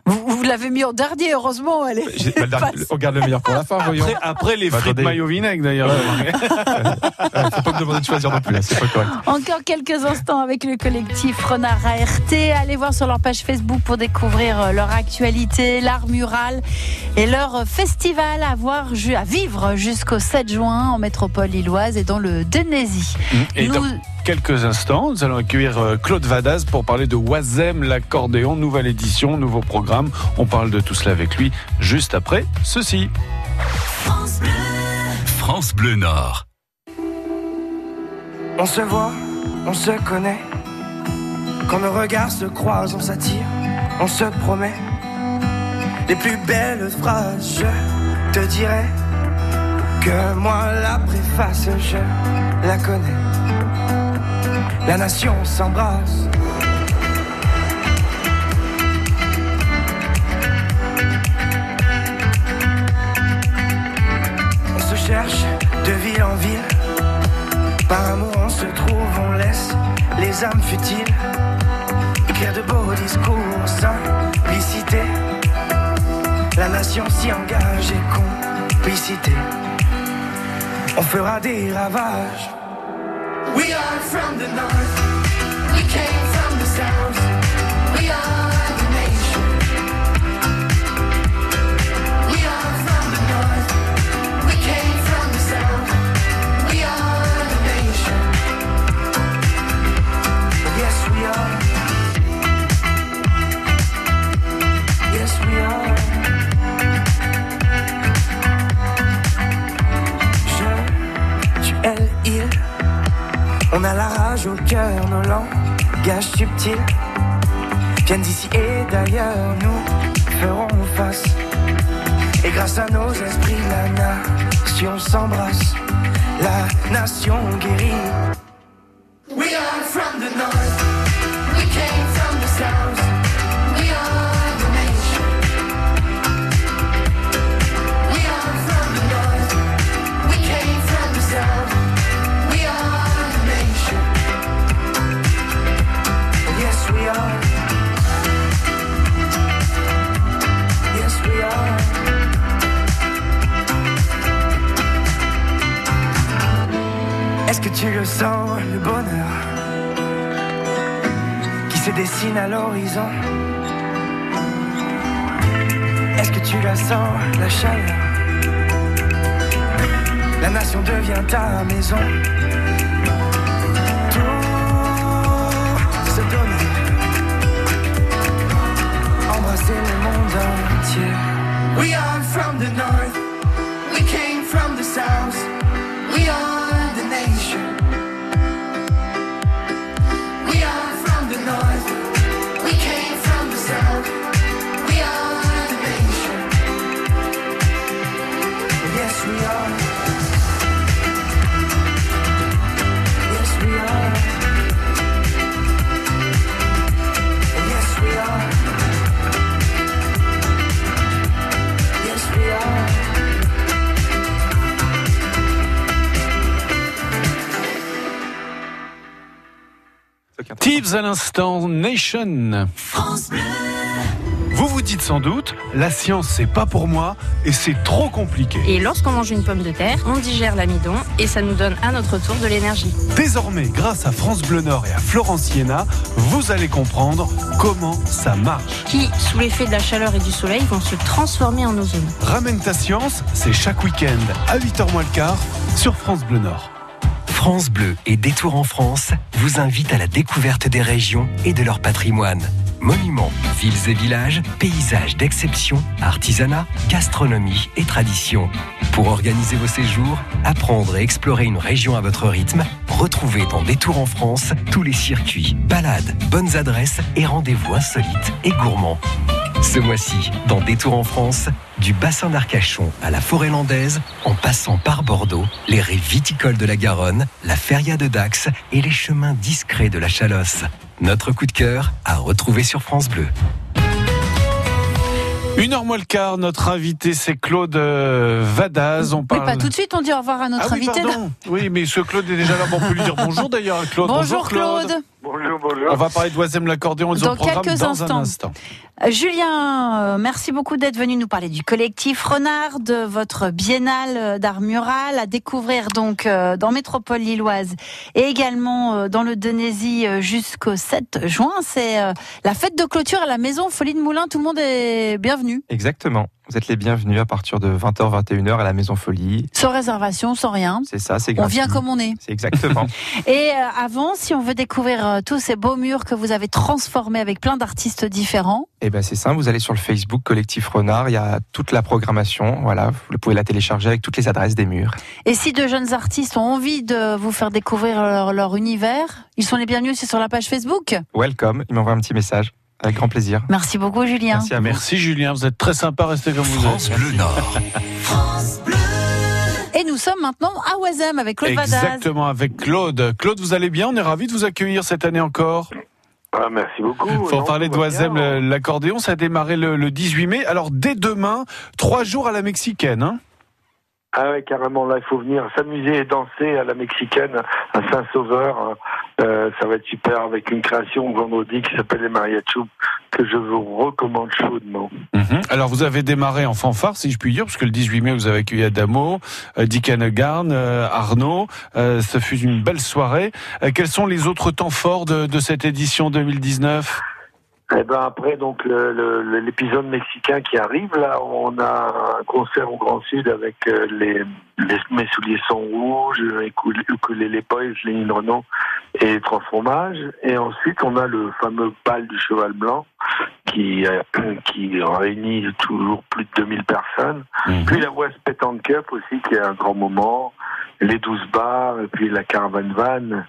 Vous, vous l'avez mis en dernier, heureusement. Elle est J'ai- bah, le dernier- passe. on garde le meilleur pour la fin, voyons. Après, après les Bah, frites attendez. maillot vinaigre d'ailleurs. Ouais, Faut pas me demander de choisir non plus, là, c'est pas correct. Encore quelques instants avec le collectif Renard ART. Allez voir sur leur page Facebook pour découvrir euh, leur actualité, l'art mural et leur festival à, voir, à vivre jusqu'au 7 juin en métropole lilloise et dans le Denésie. Et dans Nous- quelques instants, nous allons accueillir euh, Claude Vadaz pour parler de Wazem, l'accordéon, nouvelle édition, nouveau programme. On parle de tout cela avec lui juste après ceci. France Bleu Nord. On se voit, on se connaît. Quand nos regards se croisent, on s'attire, on se promet. Les plus belles phrases, je te dirai que moi la préface, je la connais. La nation s'embrasse. On se cherche de ville en ville. Par amour on se trouve, on laisse les âmes futiles écrire de beaux discours, simplicité. La nation s'y engage et complicité. On fera des ravages. We are from the north. We came au cœur, nos langages subtils viennent d'ici et d'ailleurs, nous ferons face. Et grâce à nos esprits, la nation s'embrasse, la nation guérit. Est-ce que tu le sens, le bonheur dessine à l'horizon? Est-ce que tu la sens, la chaleur? La nation devient ta maison. Tout se donner. Embrasser le monde entier. We are from the north. We came from the south. Tibbs à l'instant, Nation. Vous vous dites sans doute, la science c'est pas pour moi et c'est trop compliqué. Et lorsqu'on mange une pomme de terre, on digère l'amidon et ça nous donne à notre tour de l'énergie. Désormais, grâce à France Bleu Nord et à Florence Siena, vous allez comprendre comment ça marche. Qui, sous l'effet de la chaleur et du soleil, vont se transformer en ozone. Ramène ta science, c'est chaque week-end à 8h moins le quart sur France Bleu Nord. France Bleu et Détour en France vous invitent à la découverte des régions et de leur patrimoine. Monuments, villes et villages, paysages d'exception, artisanat, gastronomie et tradition. Pour organiser vos séjours, apprendre et explorer une région à votre rythme, retrouvez dans Détour en France tous les circuits, balades, bonnes adresses et rendez-vous insolites et gourmands. Ce mois-ci, dans Détour en France, du bassin d'Arcachon à la forêt landaise, en passant par Bordeaux, les rives viticoles de la Garonne, la feria de Dax et les chemins discrets de la Chalosse. Notre coup de cœur à retrouver sur France Bleu. Une heure moins le quart, notre invité c'est Claude euh, Vadaz. On Oui, parle... pas tout de suite, on dit au revoir à notre Ah oui, invité. pardon. Oui, mais ce Claude est déjà là, bon, on peut lui dire bonjour d'ailleurs, Claude. Bonjour Claude. Bonjour, bonjour. On va parler de Oisem l'accordéon et de son Dans programme quelques dans instants. un instant. Julien, euh, merci beaucoup d'être venu nous parler du collectif Renard, de votre biennale euh, d'art mural à découvrir donc euh, dans Métropole Lilloise et également dans le Denésie euh, jusqu'au 7 juin. C'est la fête de clôture à la maison Folie de Moulin. Tout le monde est bienvenu. Exactement. Vous êtes les bienvenus à partir de 20h, 21h à la Maison Folie. Sans réservation, sans rien. C'est ça, c'est On gratuit. vient comme on est. C'est exactement. Et euh, avant, si on veut découvrir euh, tous ces beaux murs que vous avez transformés avec plein d'artistes différents, Eh ben c'est simple, vous allez sur le Facebook Collectif Renard, il y a toute la programmation, voilà, vous pouvez la télécharger avec toutes les adresses des murs. Et si de jeunes artistes ont envie de vous faire découvrir leur, leur univers, ils sont les bienvenus, c'est sur la page Facebook. Welcome, il m'envoie un petit message, avec grand plaisir. Merci beaucoup Julien. Merci à vous. Merci Julien, vous êtes très sympa, restez comme vous France êtes. Bleu Nord. Et nous sommes maintenant à Oisem avec Claude Vadaz. Exactement, avec Claude. Claude, vous allez bien? On est ravis de vous accueillir cette année encore. Ah, merci beaucoup. Pour parler d'Oisem, l'accordéon, ça a démarré le, le 18 mai. Alors, dès demain, trois jours à la mexicaine. Hein Ah ouais, carrément, là, il faut venir s'amuser et danser à la mexicaine, à Saint-Sauveur. Euh, ça va être super avec une création vendredi qui s'appelle les Mariachou, que je vous recommande chaudement. Mhm. Alors, vous avez démarré en fanfare, si je puis dire, parce que le 18 mai, vous avez accueilli Adamo, euh, Dick Hanegarn, euh, Arnaud. Euh, ce fut une belle soirée. Euh, quels sont les autres temps forts de, de cette édition 2019 Et ben après donc l'épisode mexicain qui arrive là, on a un concert au Grand Sud avec euh, les, les mes souliers sont rouges, Ukulele Ukulele Boys, Lénine Renault et Transformage. Et ensuite on a le fameux bal du cheval blanc qui euh, qui réunit toujours plus de 2000 personnes. Puis la West Pétanque Cup aussi qui est un grand moment, les 12 bars et puis la caravane van.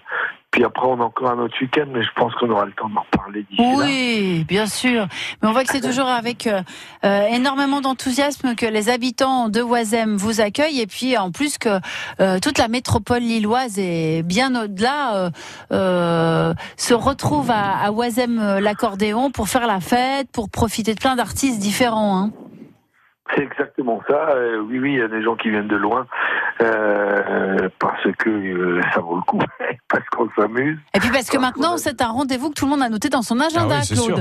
Puis après on a encore un autre week-end, mais je pense qu'on aura le temps d'en reparler. Oui, bien sûr. Mais on voit que c'est toujours avec euh, euh, énormément d'enthousiasme que les habitants de Oisem vous accueillent et puis en plus que euh, toute la métropole lilloise et bien au-delà euh, se retrouve à, à Oisem l'accordéon pour faire la fête, pour profiter de plein d'artistes différents. Hein. C'est exactement ça. Euh, oui, oui, il y a des gens qui viennent de loin euh, parce que euh, ça vaut le coup, parce qu'on s'amuse. Et puis parce que maintenant c'est un rendez-vous que tout le monde a noté dans son agenda, Claude.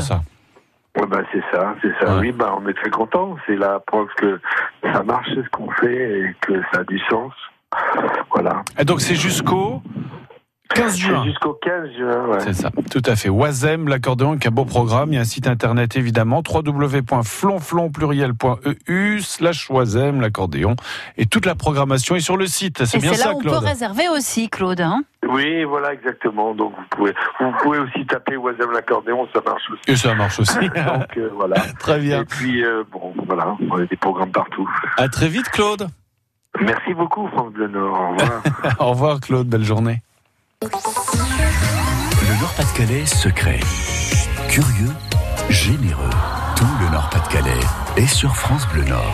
Ouais, bah, c'est ça, c'est ça. Oui, bah, on est très content. C'est la preuve que ça marche, c'est ce qu'on fait et que ça a du sens. Voilà. Et donc, c'est jusqu'au 15 juin. Jusqu'au 15 juin, ouais. C'est ça, tout à fait. Wazem, l'accordéon, qui est un beau programme. Il y a un site internet évidemment, www.flonflonpluriel.eu slash Wazem, l'accordéon. Et toute la programmation est sur le site. C'est Et bien c'est là ça, où on peut Claude réserver aussi, Claude. hein. Oui, voilà, exactement. Donc, vous pouvez, vous pouvez aussi taper Oisem l'accordéon, ça marche aussi. Et ça marche aussi. Donc, euh, voilà. Très bien. Et puis, euh, bon, voilà, on a des programmes partout. À très vite, Claude. Merci beaucoup, France Bleu Nord. Au revoir. Au revoir, Claude. Belle journée. Le Nord-Pas-de-Calais secret. Curieux, généreux. Tout le Nord-Pas-de-Calais est sur France Bleu Nord.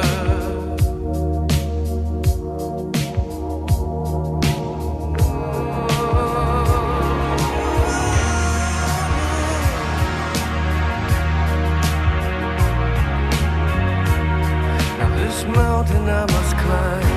and I must cry.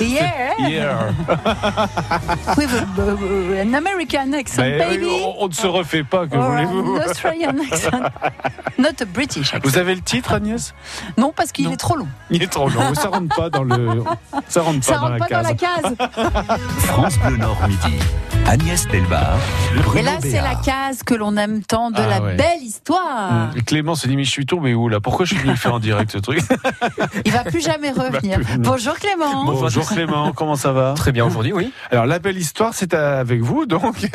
Yeah. Yeah. With a- an American accent, Ben, baby. on, on ne se refait pas, que Or voulez-vous an Australian accent. Not a British accent. Vous avez le titre, Agnès? Non, parce qu'il est trop long. Il est trop long. Ça rentre pas dans le. Ça rentre pas, Ça dans, rentre la pas case. dans la case. France Bleu Nord Midi. Agnès Delbar. Bruno Et là, c'est la case que l'on aime tant de Ah la ouais. belle histoire. Hum, Clément s'est dit, mais je suis tombé où là? Pourquoi je suis venu le faire en direct ce truc? Il va plus jamais revenir. plus. Bonjour Clément. Bonjour Clément, comment ça va? Très bien aujourd'hui, oui. Alors la belle histoire, c'est avec vous, donc.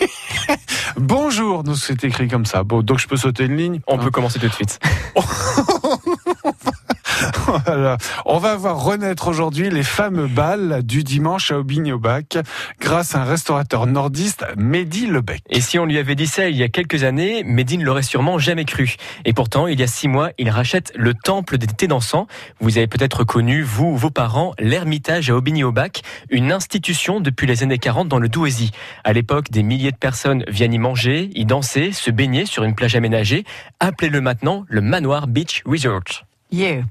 Bonjour, donc c'est écrit comme ça. Bon, donc je peux sauter une ligne. On peut commencer tout de suite. Voilà. On va voir renaître aujourd'hui les fameux balles du dimanche à Aubigny-au-Bac grâce à un restaurateur nordiste, Mehdi Lebec. Et si on lui avait dit ça il y a quelques années, Medine ne l'aurait sûrement jamais cru. Et pourtant, il y a six mois, il rachète le temple des thés dansants. Vous avez peut-être connu, vous ou vos parents, l'Ermitage à Aubigny-au-Bac, une institution depuis les années 40 dans le Douaisis. À l'époque, des milliers de personnes viennent y manger, y danser, se baigner sur une plage aménagée. Appelez-le maintenant le Manoir Beach Resort. Yeah.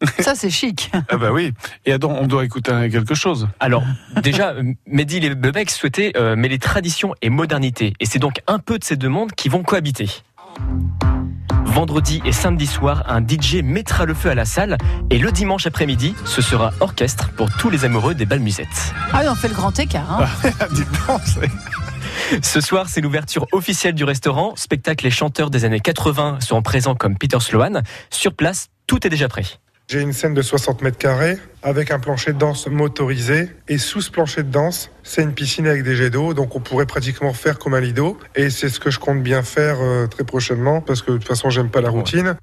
Ça, c'est chic. Ah bah oui. Et donc, on doit écouter quelque chose. Alors, déjà, Mehdi Lebec souhaitait euh, mêler tradition et modernité. Et c'est donc un peu de ces deux mondes qui vont cohabiter. Vendredi et samedi soir, un DJ mettra le feu à la salle. Et le dimanche après-midi, ce sera orchestre pour tous les amoureux des belles musettes. Ah oui, on fait le grand écart. hein. C'est- Ce soir, c'est l'ouverture officielle du restaurant. Spectacle et chanteurs des années 80 seront présents comme Peter Sloan. Sur place, tout est déjà prêt. J'ai une scène de 60 mètres carrés avec un plancher de danse motorisé. Et sous ce plancher de danse, c'est une piscine avec des jets d'eau. Donc on pourrait pratiquement faire comme un lido. Et c'est ce que je compte bien faire euh, très prochainement parce que de toute façon, j'aime pas la routine.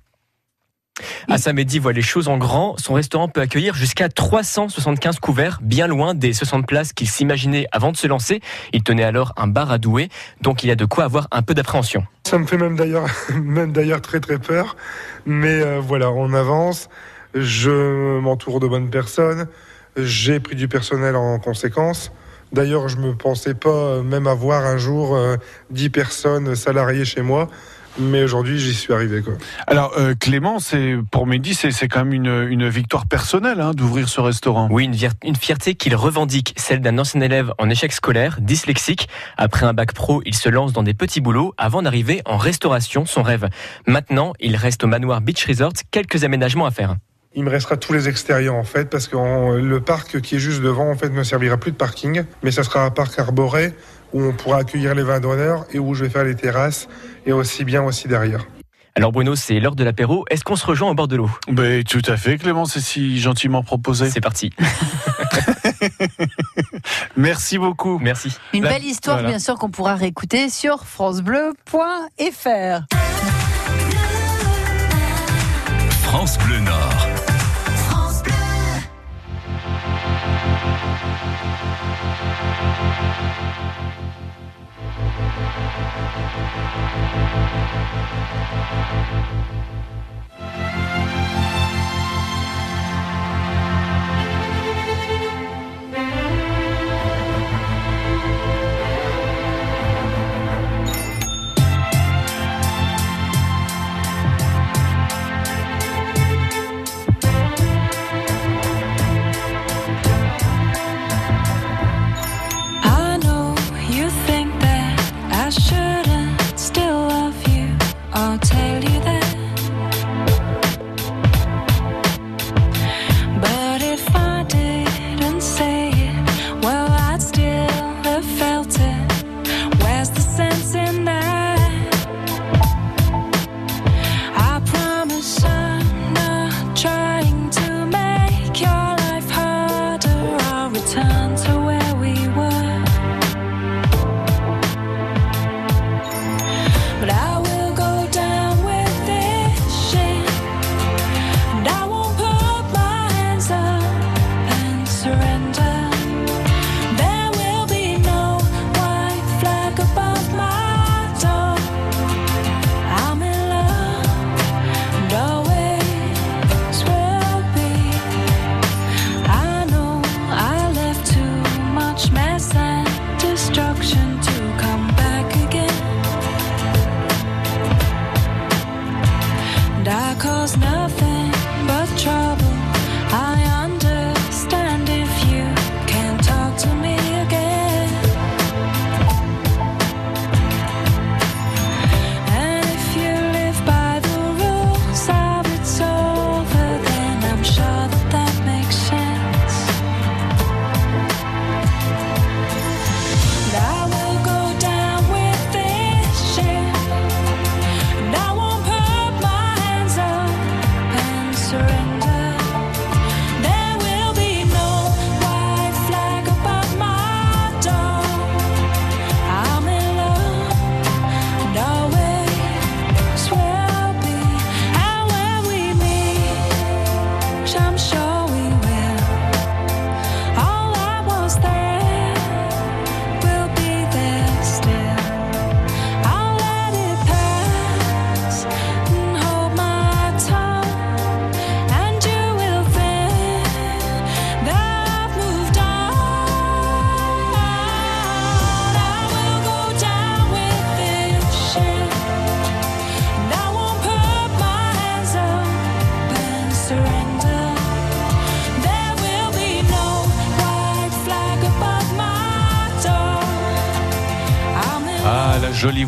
Assamedi voit les choses en grand. Son restaurant peut accueillir jusqu'à 375 couverts, bien loin des 60 places qu'il s'imaginait avant de se lancer. Il tenait alors un bar à douer, donc il y a de quoi avoir un peu d'appréhension. Ça me fait même d'ailleurs, même d'ailleurs très très peur. Mais euh, voilà, on avance. Je m'entoure de bonnes personnes. J'ai pris du personnel en conséquence. D'ailleurs, je me pensais pas euh, même avoir un jour euh, 10 personnes salariées chez moi. Mais aujourd'hui, j'y suis arrivé. Quoi. Alors euh, Clément, c'est pour Mehdi, c'est c'est quand même une, une victoire personnelle hein, d'ouvrir ce restaurant. Oui, une, vier- une fierté qu'il revendique, celle d'un ancien élève en échec scolaire, dyslexique. Après un bac pro, il se lance dans des petits boulots avant d'arriver en restauration, son rêve. Maintenant, il reste au manoir Beach Resort quelques aménagements à faire. Il me restera tous les extérieurs en fait, parce que en- le parc qui est juste devant en fait ne servira plus de parking, mais ça sera un parc arboré où on pourra accueillir les vins d'honneur et où je vais faire les terrasses et aussi bien aussi derrière. Alors Bruno, c'est l'heure de l'apéro. Est-ce qu'on se rejoint au bord de l'eau? Ben, tout à fait, Clément, c'est si gentiment proposé. C'est parti. Merci beaucoup. Merci. Une La- belle histoire, voilà. bien sûr, qu'on pourra réécouter sur FranceBleu.fr. France Bleu Nord.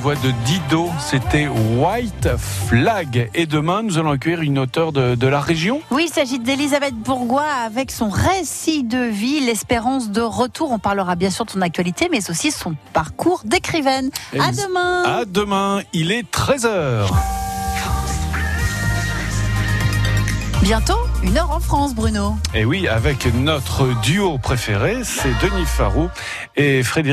Voix de Dido, c'était White Flag. Et demain, nous allons accueillir une auteure de, de la région. Oui, il s'agit d'Elisabeth Bourgois avec son récit de vie, l'espérance de retour. On parlera bien sûr de son actualité, mais aussi son parcours d'écrivaine. À demain. À demain, il est 13h. Bientôt, une heure en France, Bruno. Et oui, avec notre duo préféré, c'est Denis Farou et Frédéric